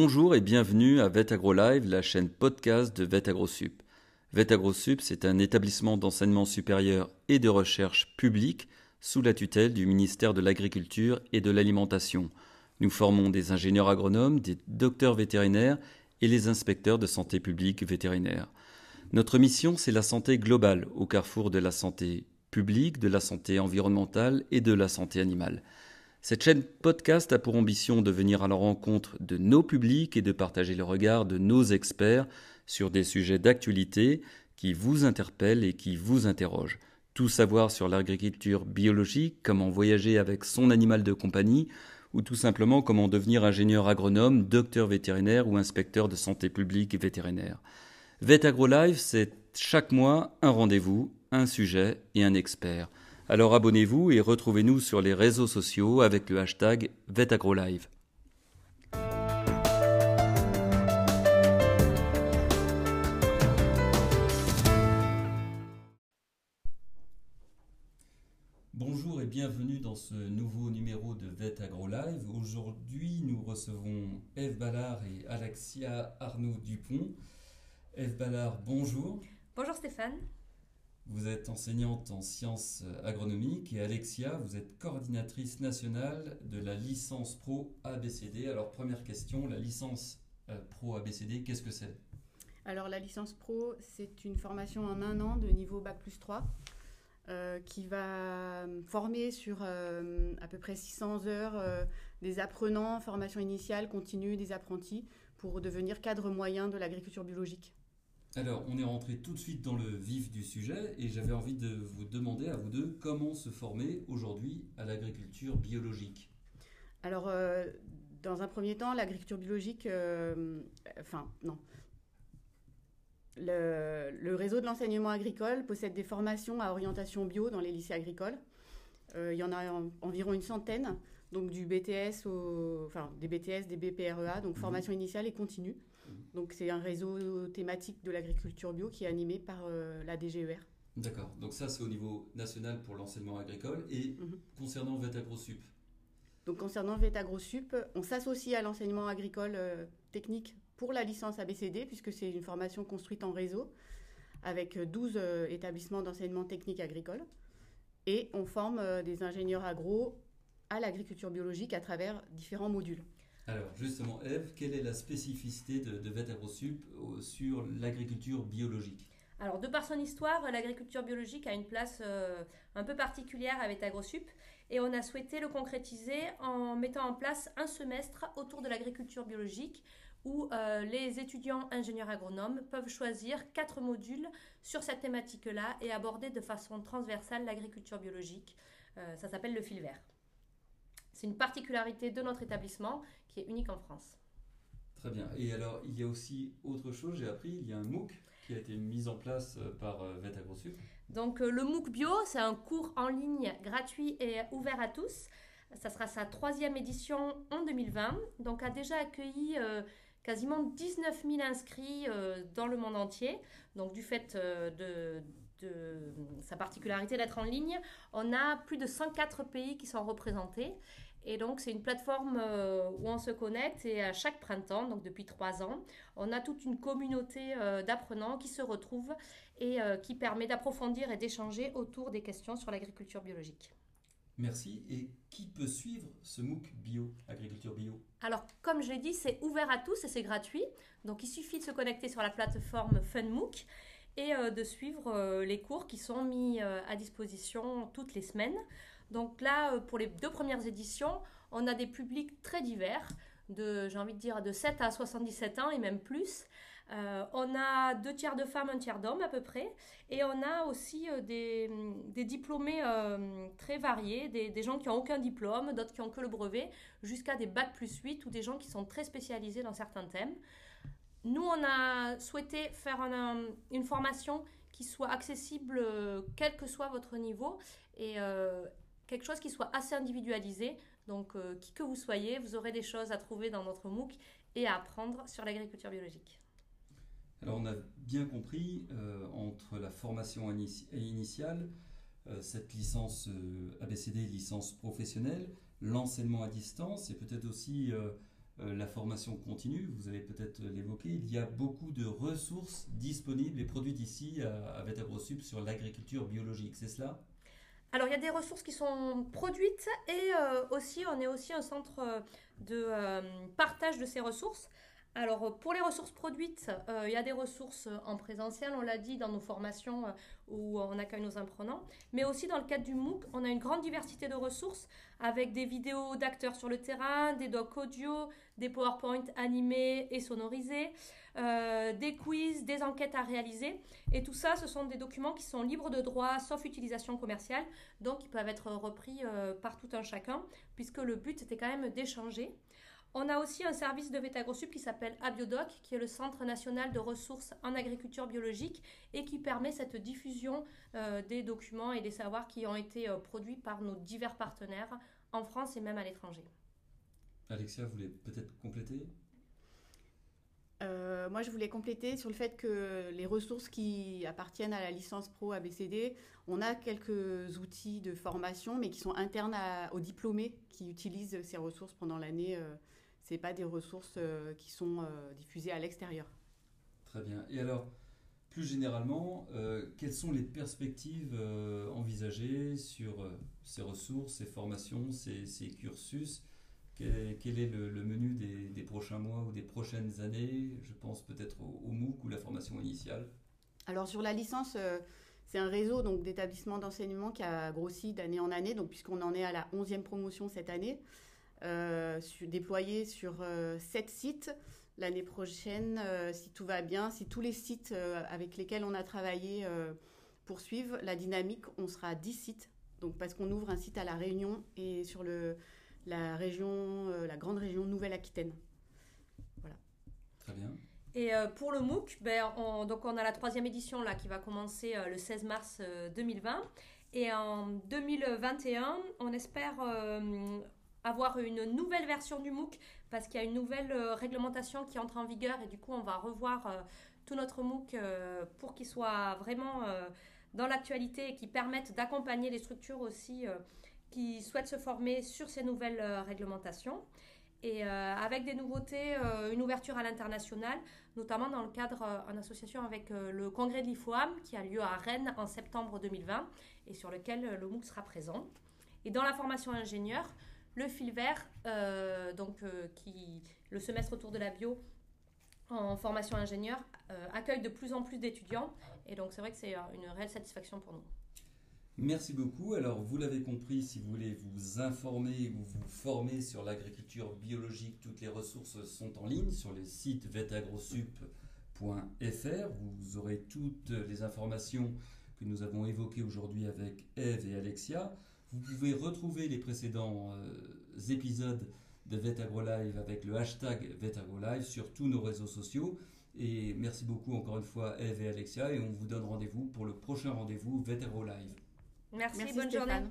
Bonjour et bienvenue à VetAgroLive, la chaîne podcast de VetAgroSup. VetAgroSup, c'est un établissement d'enseignement supérieur et de recherche public sous la tutelle du ministère de l'Agriculture et de l'Alimentation. Nous formons des ingénieurs agronomes, des docteurs vétérinaires et les inspecteurs de santé publique vétérinaire. Notre mission, c'est la santé globale au carrefour de la santé publique, de la santé environnementale et de la santé animale. Cette chaîne podcast a pour ambition de venir à la rencontre de nos publics et de partager le regard de nos experts sur des sujets d'actualité qui vous interpellent et qui vous interrogent. Tout savoir sur l'agriculture biologique, comment voyager avec son animal de compagnie, ou tout simplement comment devenir ingénieur agronome, docteur vétérinaire ou inspecteur de santé publique et vétérinaire. VetAgroLive, c'est chaque mois un rendez-vous, un sujet et un expert. Alors abonnez-vous et retrouvez-nous sur les réseaux sociaux avec le hashtag VetAgroLive. Bonjour et bienvenue dans ce nouveau numéro de VetAgroLive. Aujourd'hui, nous recevons Eve Ballard et Alexia Arnaud Dupont. Eve Ballard, bonjour. Bonjour Stéphane. Vous êtes enseignante en sciences agronomiques et Alexia, vous êtes coordinatrice nationale de la licence pro ABCD. Alors première question, la licence euh, pro ABCD, qu'est-ce que c'est? Alors la licence pro, c'est une formation en un an de niveau Bac plus 3 euh, qui va former sur euh, à peu près 600 heures des apprenants, formation initiale, continue, des apprentis pour devenir cadre moyen de l'agriculture biologique. Alors, on est rentré tout de suite dans le vif du sujet et j'avais envie de vous demander à vous deux comment se former aujourd'hui à l'agriculture biologique. Alors, euh, dans un premier temps, l'agriculture biologique, euh, enfin, non. Le, réseau de l'enseignement agricole possède des formations à orientation bio dans les lycées agricoles. Euh, il y en a environ une centaine, donc du BTS, au, enfin des BTS, des BPREA, donc mhm. formation initiale et continue. Donc c'est un réseau thématique de l'agriculture bio qui est animé par euh, la DGER. D'accord, donc ça c'est au niveau national pour l'enseignement agricole. Et mhm. concernant VetAgroSup? Donc concernant VetAgroSup, on s'associe à l'enseignement agricole euh, technique pour la licence ABCD, puisque c'est une formation construite en réseau avec 12 euh, établissements d'enseignement technique agricole. Et on forme des ingénieurs agro à l'agriculture biologique à travers différents modules. Alors justement, Eve, quelle est la spécificité de, de VetAgroSup sur l'agriculture biologique? Alors, de par son histoire, l'agriculture biologique a une place euh, un peu particulière à VetAgroSup et on a souhaité le concrétiser en mettant en place un semestre autour de l'agriculture biologique où euh, les étudiants ingénieurs agronomes peuvent choisir quatre modules sur cette thématique-là et aborder de façon transversale l'agriculture biologique. Euh, ça s'appelle le fil vert. C'est une particularité de notre établissement qui est unique en France. Très bien. Et alors, il y a aussi autre chose, j'ai appris, il y a un MOOC qui a été mis en place euh, par euh, VetAgroSup. Donc, euh, le MOOC Bio, c'est un cours en ligne gratuit et ouvert à tous. Ça sera sa troisième édition en 2020. Donc, a déjà accueilli quasiment 19 000 inscrits dans le monde entier. Donc, du fait de, de sa particularité d'être en ligne, on a plus de 104 pays qui sont représentés. Et donc, c'est une plateforme euh, où on se connecte et à chaque printemps, donc depuis trois ans, on a toute une communauté euh, d'apprenants qui se retrouvent et euh, qui permet d'approfondir et d'échanger autour des questions sur l'agriculture biologique. Merci. Et qui peut suivre ce MOOC bio, agriculture bio? Alors, comme je l'ai dit, c'est ouvert à tous et c'est gratuit. Donc, il suffit de se connecter sur la plateforme FunMOOC et de suivre les cours qui sont mis à disposition toutes les semaines. Donc là, euh, pour les deux premières éditions, on a des publics très divers, de, j'ai envie de dire, de 7 à 77 ans et même plus. Euh, on a deux tiers de femmes, un tiers d'hommes à peu près. Et on a aussi euh, des, diplômés très variés, des, gens qui n'ont aucun diplôme, d'autres qui ont que le brevet, jusqu'à des bacs plus 8 ou des gens qui sont très spécialisés dans certains thèmes. Nous, on a souhaité faire une formation qui soit accessible quel que soit votre niveau et quelque chose qui soit assez individualisé. Donc, euh, qui que vous soyez, vous aurez des choses à trouver dans notre MOOC et à apprendre sur l'agriculture biologique. Alors, on a bien compris, euh, entre la formation initiale, euh, cette licence ABCD, licence professionnelle, l'enseignement à distance et peut-être aussi la formation continue, vous allez peut-être l'évoquer, il y a beaucoup de ressources disponibles et produites ici à, à sur l'agriculture biologique, c'est cela? Alors il y a des ressources qui sont produites et euh, aussi on est aussi un centre de partage de ces ressources. Alors, pour les ressources produites, euh, il y a des ressources en présentiel, on l'a dit, dans nos formations euh, où on accueille nos apprenants. Mais aussi dans le cadre du MOOC, on a une grande diversité de ressources avec des vidéos d'acteurs sur le terrain, des docs audio, des PowerPoint animés et sonorisés, euh, des quiz, des enquêtes à réaliser. Et tout ça, ce sont des documents qui sont libres de droit, sauf utilisation commerciale. Donc, ils peuvent être repris par tout un chacun, puisque le but, c'était quand même d'échanger. On a aussi un service de VétagroSup qui s'appelle Abiodoc, qui est le Centre national de ressources en agriculture biologique et qui permet cette diffusion euh, des documents et des savoirs qui ont été euh, produits par nos divers partenaires en France et même à l'étranger. Alexia, vous voulez peut-être compléter? Euh, moi, je voulais compléter sur le fait que les ressources qui appartiennent à la licence pro ABCD, on a quelques outils de formation, mais qui sont internes aux diplômés qui utilisent ces ressources pendant l'année ce pas des ressources euh, qui sont euh, diffusées à l'extérieur. Très bien. Et alors, plus généralement, euh, quelles sont les perspectives envisagées sur ces ressources, ces formations, ces, cursus? Quel est, le, menu des, prochains mois ou des prochaines années? Je pense peut-être au, MOOC ou la formation initiale. Alors sur la licence, c'est un réseau donc d'établissements d'enseignement qui a grossi d'année en année, donc puisqu'on en est à la 11e promotion cette année. Euh, déployé sur euh, sept sites. L'année prochaine, euh, si tout va bien, si tous les sites avec lesquels on a travaillé poursuivent la dynamique, on sera à 10 sites. Donc parce qu'on ouvre un site à La Réunion et sur le, la région, la grande région Nouvelle-Aquitaine. Voilà. Très bien. Et pour le MOOC, ben, on, donc on a la troisième édition là, qui va commencer le 16 mars 2020. Et en 2021, on espère avoir une nouvelle version du MOOC parce qu'il y a une nouvelle euh, réglementation qui entre en vigueur et du coup on va revoir euh, tout notre MOOC euh, pour qu'il soit vraiment dans l'actualité et qui permette d'accompagner les structures aussi qui souhaitent se former sur ces nouvelles réglementations. Et avec des nouveautés, une ouverture à l'international, notamment dans le cadre en association avec le congrès de l'IFOAM qui a lieu à Rennes en septembre 2020 et sur lequel le MOOC sera présent. Et dans la formation ingénieur, le fil vert, euh, donc euh, qui le semestre autour de la bio en formation ingénieur euh, accueille de plus en plus d'étudiants et donc c'est vrai que c'est une réelle satisfaction pour nous. Merci beaucoup. Alors, vous l'avez compris, si vous voulez vous informer ou vous former sur l'agriculture biologique, toutes les ressources sont en ligne sur le site vetagrosup.fr. Vous aurez toutes les informations que nous avons évoquées aujourd'hui avec Eve et Alexia. Vous pouvez retrouver les précédents euh, épisodes de VetAgroLive avec le hashtag VetAgroLive sur tous nos réseaux sociaux. Et merci beaucoup encore une fois Eve et Alexia et on vous donne rendez-vous pour le prochain rendez-vous VetAgroLive. Merci, merci, bonne journée.